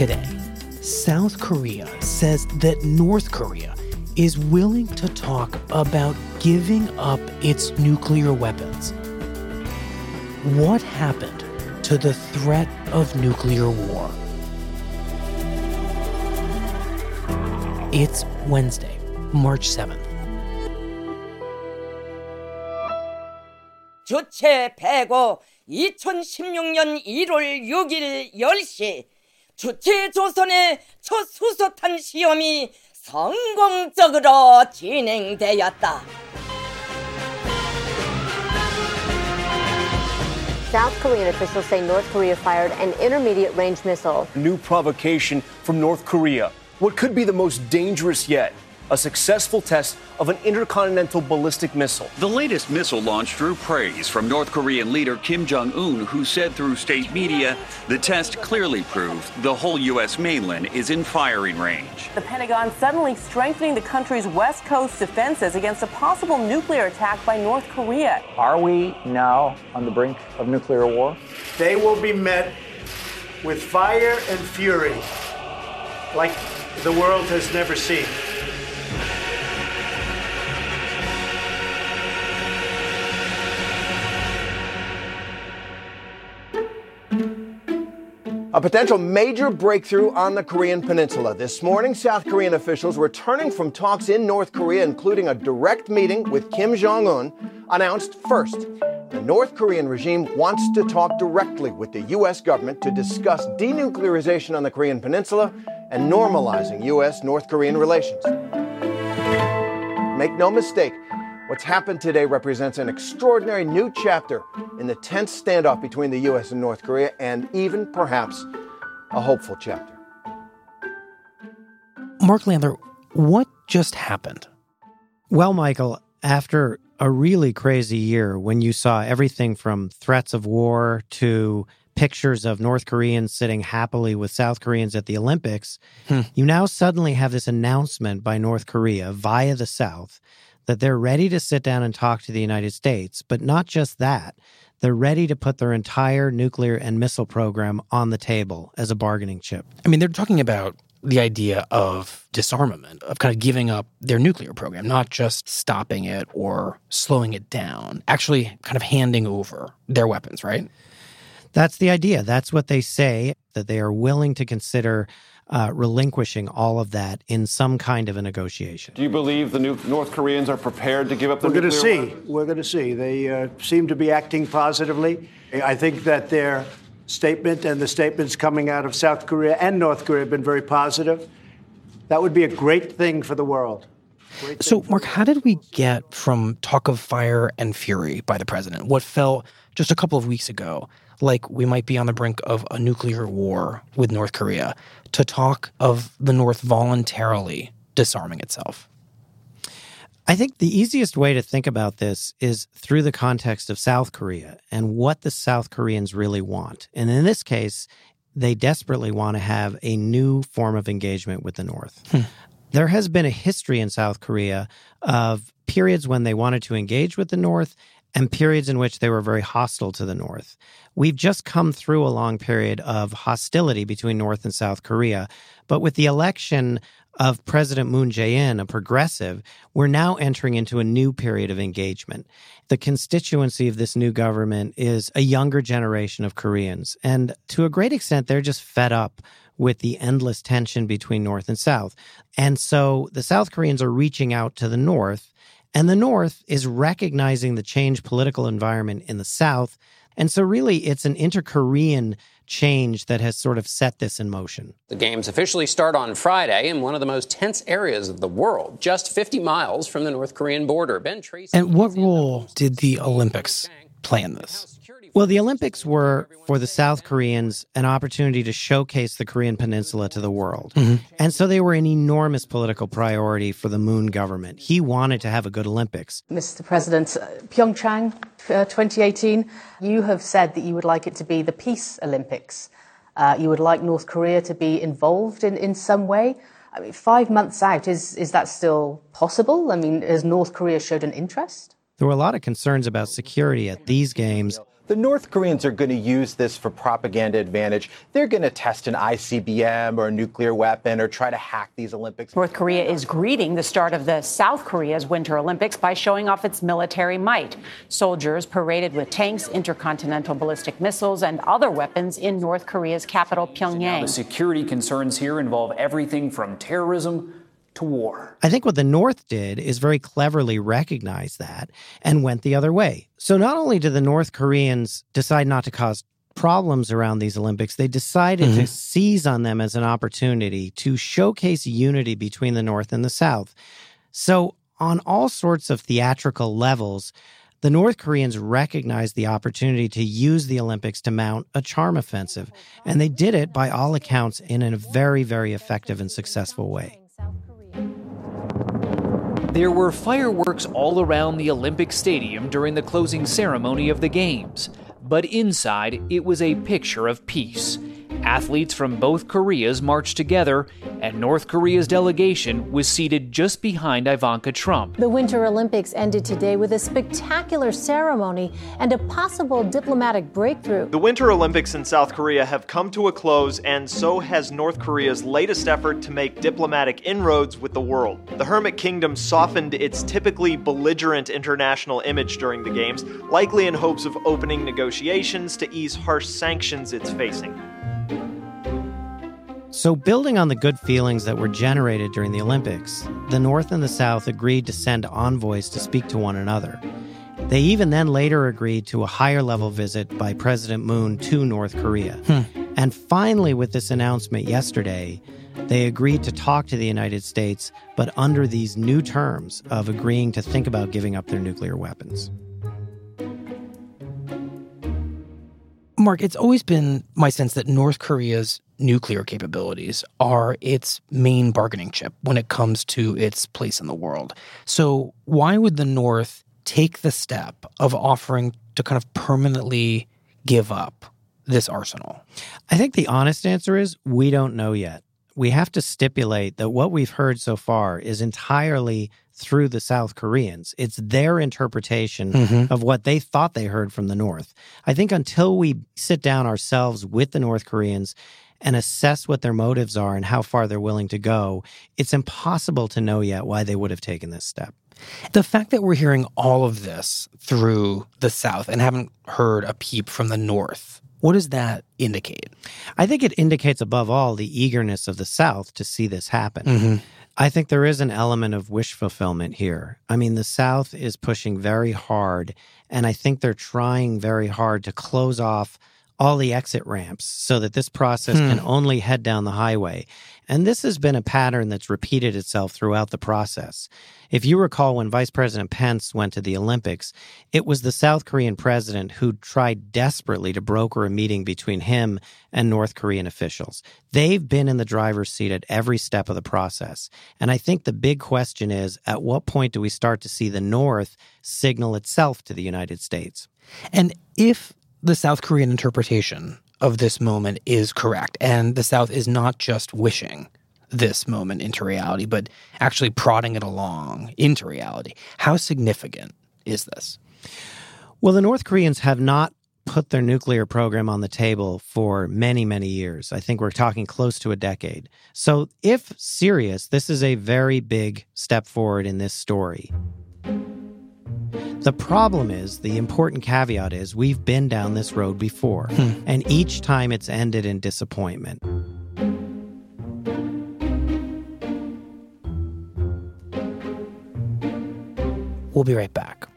Today, South Korea says that North Korea is willing to talk about giving up its nuclear weapons. What happened to the threat of nuclear war? It's Wednesday, March 7th. 주체 배고 2016년 1월 6일 10시 주체 조선의 첫 수소탄 시험이 성공적으로 진행되었다. South Korean officials say North Korea fired an intermediate range missile. New provocation from North Korea. What could be the most dangerous yet? A successful test of an intercontinental ballistic missile. The latest missile launch drew praise from North Korean leader Kim Jong un, who said through state media the test clearly proved the whole U.S. mainland is in firing range. The Pentagon suddenly strengthening the country's West Coast defenses against a possible nuclear attack by North Korea. Are we now on the brink of nuclear war? They will be met with fire and fury like the world has never seen. A potential major breakthrough on the Korean Peninsula. This morning, South Korean officials returning from talks in North Korea, including a direct meeting with Kim Jong un, announced first the North Korean regime wants to talk directly with the U.S. government to discuss denuclearization on the Korean Peninsula and normalizing U.S. North Korean relations. Make no mistake, What's happened today represents an extraordinary new chapter in the tense standoff between the U.S. and North Korea, and even perhaps a hopeful chapter. Mark Landler, what just happened? Well, Michael, after a really crazy year when you saw everything from threats of war to pictures of North Koreans sitting happily with South Koreans at the Olympics, hmm. you now suddenly have this announcement by North Korea via the South that they're ready to sit down and talk to the United States, but not just that. They're ready to put their entire nuclear and missile program on the table as a bargaining chip. I mean, they're talking about the idea of disarmament, of kind of giving up their nuclear program, not just stopping it or slowing it down, actually kind of handing over their weapons, right? That's the idea. That's what they say, that they are willing to consider uh, relinquishing all of that in some kind of a negotiation. Do you believe the new North Koreans are prepared to give up the nuclear? We're going to see. We're going to see. They uh, seem to be acting positively. I think that their statement and the statements coming out of South Korea and North Korea have been very positive. That would be a great thing for the world. So, Mark, how did we get from talk of fire and fury by the president, what felt just a couple of weeks ago like we might be on the brink of a nuclear war with North Korea, to talk of the North voluntarily disarming itself? I think the easiest way to think about this is through the context of South Korea and what the South Koreans really want. And in this case, they desperately want to have a new form of engagement with the North. Hmm. There has been a history in South Korea of periods when they wanted to engage with the North and periods in which they were very hostile to the North. We've just come through a long period of hostility between North and South Korea. But with the election of President Moon Jae-in, a progressive, we're now entering into a new period of engagement. The constituency of this new government is a younger generation of Koreans, and to a great extent, they're just fed up with the endless tension between North and South. And so the South Koreans are reaching out to the North, and the North is recognizing the changed political environment in the South. And so, really, it's an inter Korean change that has sort of set this in motion. The games officially start on Friday in one of the most tense areas of the world, just 50 miles from the North Korean border. Ben Tracy. And what role did the Olympics play in this? Well, the Olympics were for the South Koreans an opportunity to showcase the Korean Peninsula to the world. Mm-hmm. And so they were an enormous political priority for the Moon government. He wanted to have a good Olympics. Mr. President, uh, Pyeongchang uh, 2018, you have said that you would like it to be the Peace Olympics. Uh, you would like North Korea to be involved in, in some way. I mean, five months out, is, is that still possible? I mean, has North Korea showed an interest? There were a lot of concerns about security at these games. The North Koreans are going to use this for propaganda advantage. They're going to test an ICBM or a nuclear weapon or try to hack these Olympics. North Korea is greeting the start of the South Korea's Winter Olympics by showing off its military might. Soldiers paraded with tanks, intercontinental ballistic missiles, and other weapons in North Korea's capital, Pyongyang. the security concerns here involve everything from terrorism to war. I think what the North did is very cleverly recognize that and went the other way. So not only did the North Koreans decide not to cause problems around these Olympics, they decided mm-hmm. to seize on them as an opportunity to showcase unity between the North and the South. So, on all sorts of theatrical levels, the North Koreans recognized the opportunity to use the Olympics to mount a charm offensive, and they did it by all accounts in a very, very effective and successful way. There were fireworks all around the Olympic Stadium during the closing ceremony of the Games, but inside it was a picture of peace. Athletes from both Koreas marched together, and North Korea's delegation was seated just behind Ivanka Trump. The Winter Olympics ended today with a spectacular ceremony and a possible diplomatic breakthrough. The Winter Olympics in South Korea have come to a close, and so has North Korea's latest effort to make diplomatic inroads with the world. The Hermit Kingdom softened its typically belligerent international image during the Games, likely in hopes of opening negotiations to ease harsh sanctions it's facing. So, building on the good feelings that were generated during the Olympics, the North and the South agreed to send envoys to speak to one another. They even then later agreed to a higher level visit by President Moon to North Korea. Hmm. And finally, with this announcement yesterday, they agreed to talk to the United States, but under these new terms of agreeing to think about giving up their nuclear weapons. Mark, it's always been my sense that North Korea's nuclear capabilities are its main bargaining chip when it comes to its place in the world. So, why would the North take the step of offering to kind of permanently give up this arsenal? I think the honest answer is we don't know yet. We have to stipulate that what we've heard so far is entirely through the South Koreans. It's their interpretation mm-hmm. of what they thought they heard from the North. I think until we sit down ourselves with the North Koreans and assess what their motives are and how far they're willing to go, it's impossible to know yet why they would have taken this step. The fact that we're hearing all of this through the South and haven't heard a peep from the North, what does that indicate? I think it indicates, above all, the eagerness of the South to see this happen. Mm-hmm. I think there is an element of wish fulfillment here. I mean, the South is pushing very hard, and I think they're trying very hard to close off all the exit ramps so that this process hmm. can only head down the highway. And this has been a pattern that's repeated itself throughout the process. If you recall, when Vice President Pence went to the Olympics, it was the South Korean president who tried desperately to broker a meeting between him and North Korean officials. They've been in the driver's seat at every step of the process. And I think the big question is at what point do we start to see the North signal itself to the United States? And if the South Korean interpretation of this moment is correct, and the South is not just wishing this moment into reality, but actually prodding it along into reality. How significant is this? Well, the North Koreans have not put their nuclear program on the table for many, many years. I think we're talking close to a decade. So, if serious, this is a very big step forward in this story. The problem is, the important caveat is, we've been down this road before, Hmm. and each time it's ended in disappointment. We'll be right back.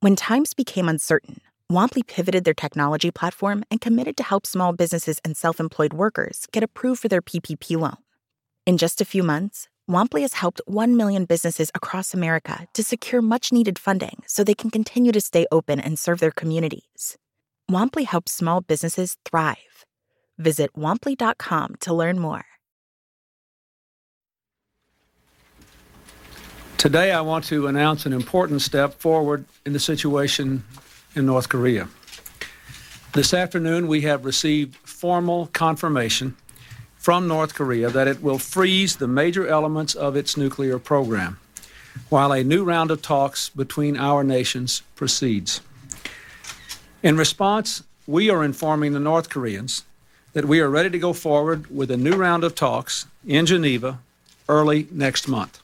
When times became uncertain, Womply pivoted their technology platform and committed to help small businesses and self employed workers get approved for their PPP loan. In just a few months, Womply has helped 1 million businesses across America to secure much needed funding so they can continue to stay open and serve their communities. Womply helps small businesses thrive. Visit womply.com to learn more. Today, I want to announce an important step forward in the situation in North Korea. This afternoon, we have received formal confirmation from North Korea that it will freeze the major elements of its nuclear program while a new round of talks between our nations proceeds. In response, we are informing the North Koreans that we are ready to go forward with a new round of talks in Geneva early next month.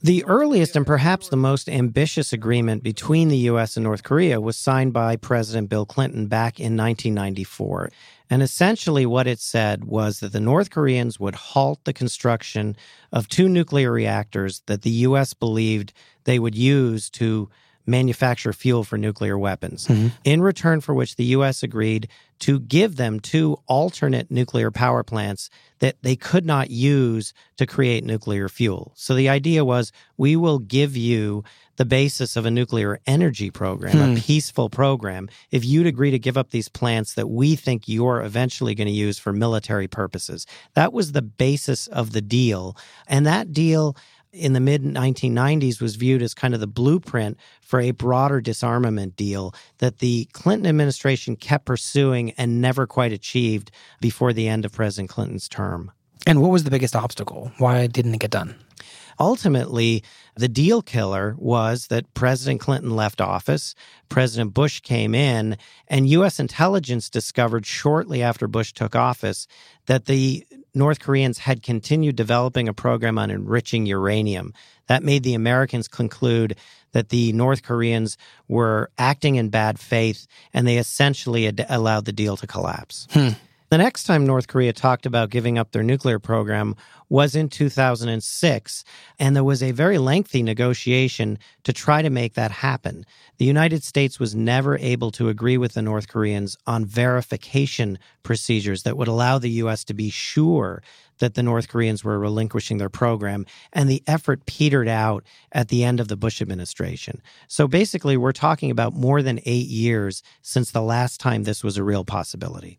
The earliest and perhaps the most ambitious agreement between the U.S. and North Korea was signed by President Bill Clinton back in 1994. And essentially, what it said was that the North Koreans would halt the construction of two nuclear reactors that the U.S. believed they would use to manufacture fuel for nuclear weapons, in return for which the U.S. agreed to give them two alternate nuclear power plants that they could not use to create nuclear fuel. So the idea was we will give you the basis of a nuclear energy program, Hmm. a peaceful program, if you'd agree to give up these plants that we think you're eventually going to use for military purposes. That was the basis of the deal. And that deal in the mid 1990s was viewed as kind of the blueprint for a broader disarmament deal that the Clinton administration kept pursuing and never quite achieved before the end of President Clinton's term. And what was the biggest obstacle? Why didn't it get done? Ultimately, the deal killer was that President Clinton left office, President Bush came in, and U.S. intelligence discovered shortly after Bush took office that the North Koreans had continued developing a program on enriching uranium. That made the Americans conclude that the North Koreans were acting in bad faith, and they essentially had allowed the deal to collapse. Hmm. The next time North Korea talked about giving up their nuclear program was in 2006, and there was a very lengthy negotiation to try to make that happen. The United States was never able to agree with the North Koreans on verification procedures that would allow the U.S. to be sure that the North Koreans were relinquishing their program, and the effort petered out at the end of the Bush administration. So basically, we're talking about more than eight years since the last time this was a real possibility.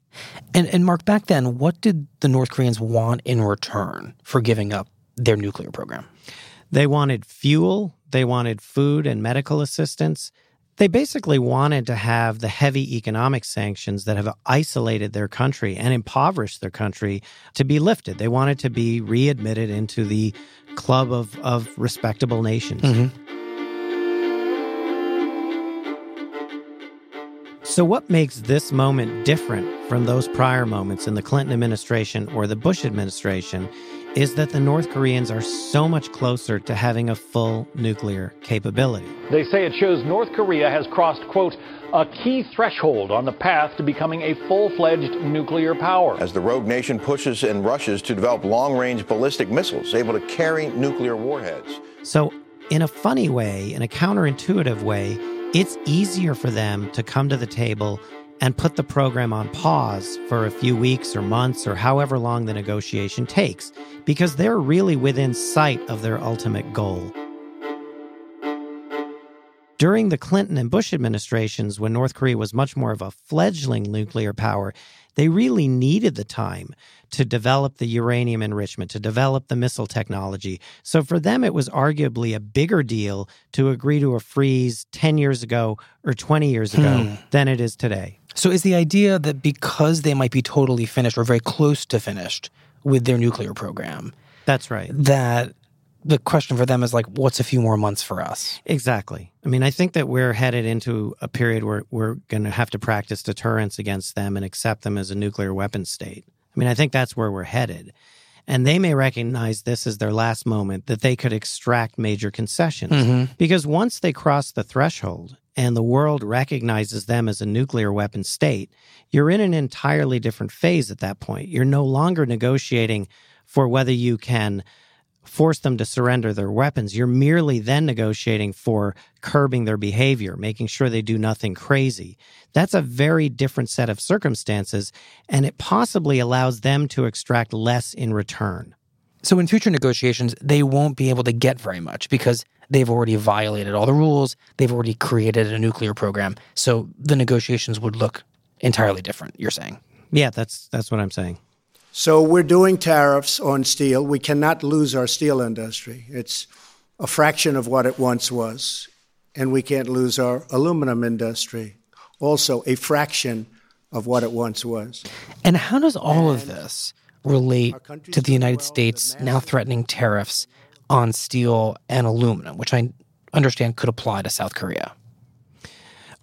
And and Mark, back then, what did the North Koreans want in return for giving up their nuclear program? They wanted fuel, they wanted food and medical assistance. They basically wanted to have the heavy economic sanctions that have isolated their country and impoverished their country to be lifted. They wanted to be readmitted into the club of, of respectable nations. Mm-hmm. So, what makes this moment different from those prior moments in the Clinton administration or the Bush administration is that the North Koreans are so much closer to having a full nuclear capability. They say it shows North Korea has crossed, quote, a key threshold on the path to becoming a full fledged nuclear power. As the rogue nation pushes and rushes to develop long range ballistic missiles able to carry nuclear warheads. So, in a funny way, in a counterintuitive way, it's easier for them to come to the table and put the program on pause for a few weeks or months or however long the negotiation takes because they're really within sight of their ultimate goal. During the Clinton and Bush administrations, when North Korea was much more of a fledgling nuclear power, they really needed the time to develop the uranium enrichment, to develop the missile technology. So for them, it was arguably a bigger deal to agree to a freeze 10 years ago or 20 years ago Hmm. than it is today. So is the idea that because they might be totally finished or very close to finished with their nuclear program. That's right. That the question for them is like, what's a few more months for us? Exactly. I mean, I think that we're headed into a period where we're going to have to practice deterrence against them and accept them as a nuclear weapon state. I mean, I think that's where we're headed. And they may recognize this as their last moment that they could extract major concessions. Mhm. Because once they cross the threshold and the world recognizes them as a nuclear weapon state, you're in an entirely different phase at that point. You're no longer negotiating for whether you can force them to surrender their weapons. You're merely then negotiating for curbing their behavior, making sure they do nothing crazy. That's a very different set of circumstances, and it possibly allows them to extract less in return. So in future negotiations, they won't be able to get very much because they've already violated all the rules. They've already created a nuclear program. So the negotiations would look entirely different, you're saying. Yeah, that's that's what I'm saying. So we're doing tariffs on steel. We cannot lose our steel industry. It's a fraction of what it once was. And we can't lose our aluminum industry, also a fraction of what it once was. And how does all of this relate to the United States now threatening tariffs on steel and aluminum, which I understand could apply to South Korea?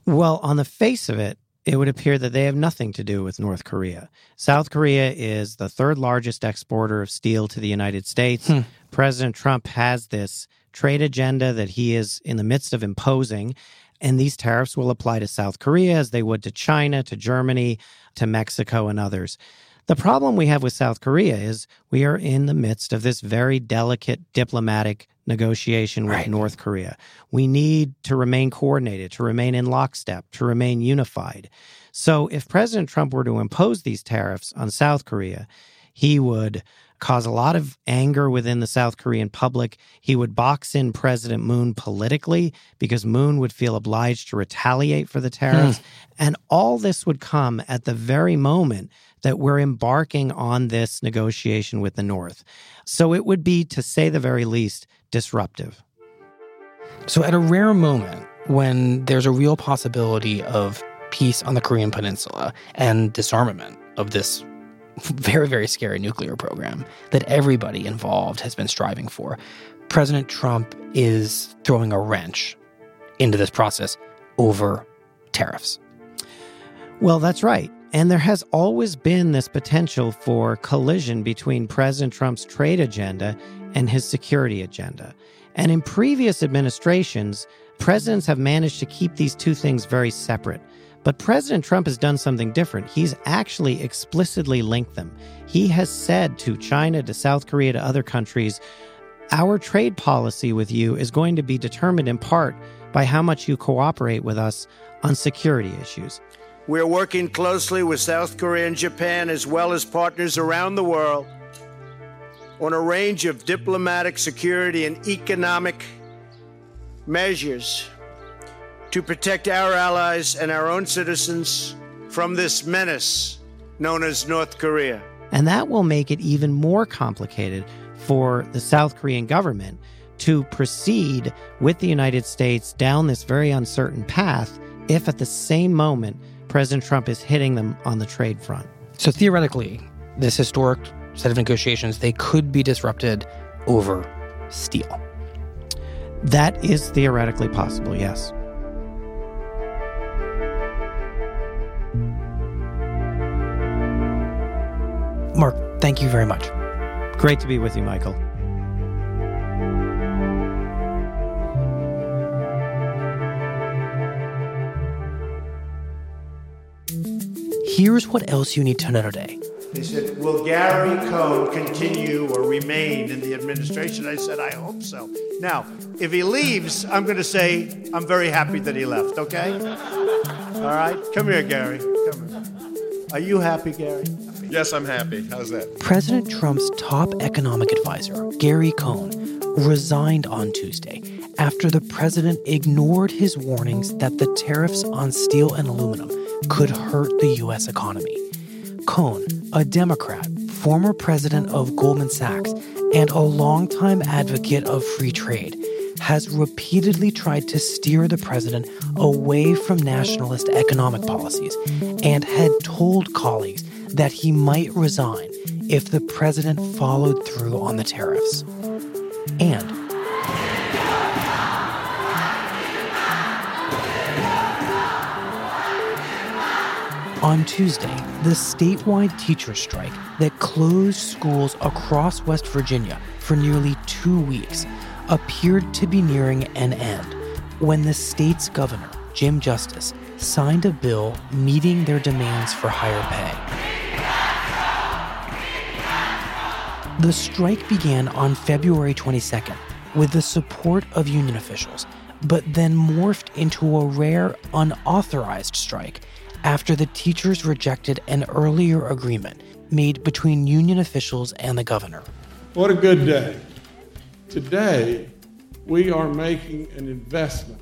Well, on the face of it, it would appear that they have nothing to do with North Korea. South Korea is the third largest exporter of steel to the United States. Hmm. President Trump has this trade agenda that he is in the midst of imposing. And these tariffs will apply to South Korea as they would to China, to Germany, to Mexico, and others. The problem we have with South Korea is we are in the midst of this very delicate diplomatic negotiation with North Korea. We need to remain coordinated, to remain in lockstep, to remain unified. So if President Trump were to impose these tariffs on South Korea, he would cause a lot of anger within the South Korean public. He would box in President Moon politically because Moon would feel obliged to retaliate for the hmm. tariffs. And all this would come at the very moment that we're embarking on this negotiation with the North. So it would be, to say the very least, disruptive. So, at a rare moment when there's a real possibility of peace on the Korean Peninsula and disarmament of this very, very scary nuclear program that everybody involved has been striving for, President Trump is throwing a wrench into this process over tariffs. Well, that's right. And there has always been this potential for collision between President Trump's trade agenda and his security agenda. And in previous administrations, presidents have managed to keep these two things very separate. But President Trump has done something different. He's actually explicitly linked them. He has said to China, to South Korea, to other countries, our trade policy with you is going to be determined in part by how much you cooperate with us on security issues. We're working closely with South Korea and Japan, as well as partners around the world, on a range of diplomatic, security, and economic measures to protect our allies and our own citizens from this menace known as North Korea. And that will make it even more complicated for the South Korean government to proceed with the United States down this very uncertain path if at the same moment President Trump is hitting them on the trade front. So, theoretically, this historic set of negotiations, they could be disrupted over steel. That is theoretically possible, yes. Mark, thank you very much. Great to be with you, Michael. Here's what else you need to know today. They said, Will Gary Cohn continue or remain in the administration? I said, I hope so. Now, if he leaves, I'm going to say, I'm very happy that he left, okay? All right? Come here, Gary. Come here. Are you happy, Gary? Yes, I'm happy. How's that? President Trump's top economic advisor, Gary Cohn, resigned on Tuesday after the president ignored his warnings that the tariffs on steel and aluminum could hurt the U.S. economy. Cohn, a Democrat, former president of Goldman Sachs, and a longtime advocate of free trade, has repeatedly tried to steer the president away from nationalist economic policies and had told colleagues that he might resign if the president followed through on the tariffs. And On Tuesday, the statewide teacher strike that closed schools across West Virginia for nearly two weeks appeared to be nearing an end when the state's governor, Jim Justice, signed a bill meeting their demands for higher pay. The strike began on February 22nd with the support of union officials, but then morphed into a rare unauthorized strike after the teachers rejected an earlier agreement made between union officials and the governor. What a good day. Today, we are making an investment.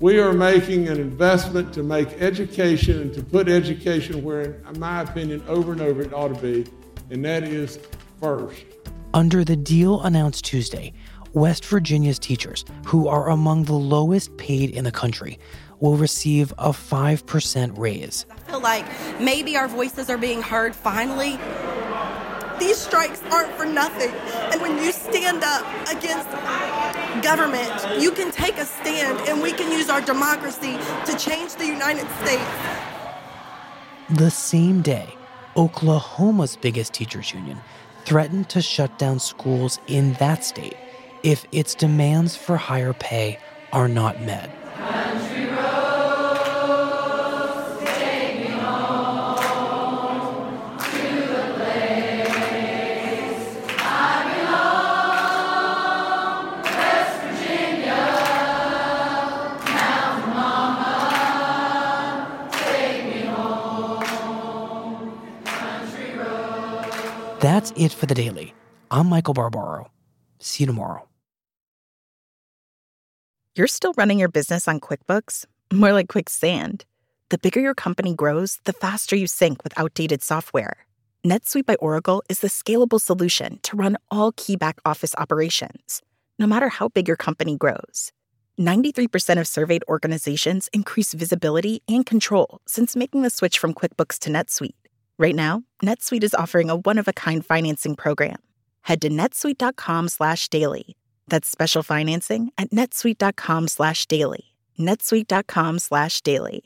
We are making an investment to make education and to put education where, in my opinion, over and over it ought to be, and that is first. Under the deal announced Tuesday, West Virginia's teachers, who are among the lowest paid in the country, will receive a 5% raise. I feel like maybe our voices are being heard finally. These strikes aren't for nothing. And when you stand up against government, you can take a stand and we can use our democracy to change the United States. The same day, Oklahoma's biggest teachers union threatened to shut down schools in that state if its demands for higher pay are not met. That's it for the daily. I'm Michael Barbaro. See you tomorrow. You're still running your business on QuickBooks? More like quicksand. The bigger your company grows, the faster you sink with outdated software. NetSuite by Oracle is the scalable solution to run all key back office operations, no matter how big your company grows. 93% of surveyed organizations increase visibility and control since making the switch from QuickBooks to NetSuite. Right now, NetSuite is offering a one-of-a-kind financing program. Head to netsuite.com/daily. That's special financing at netsuite.com/daily. netsuite.com/daily.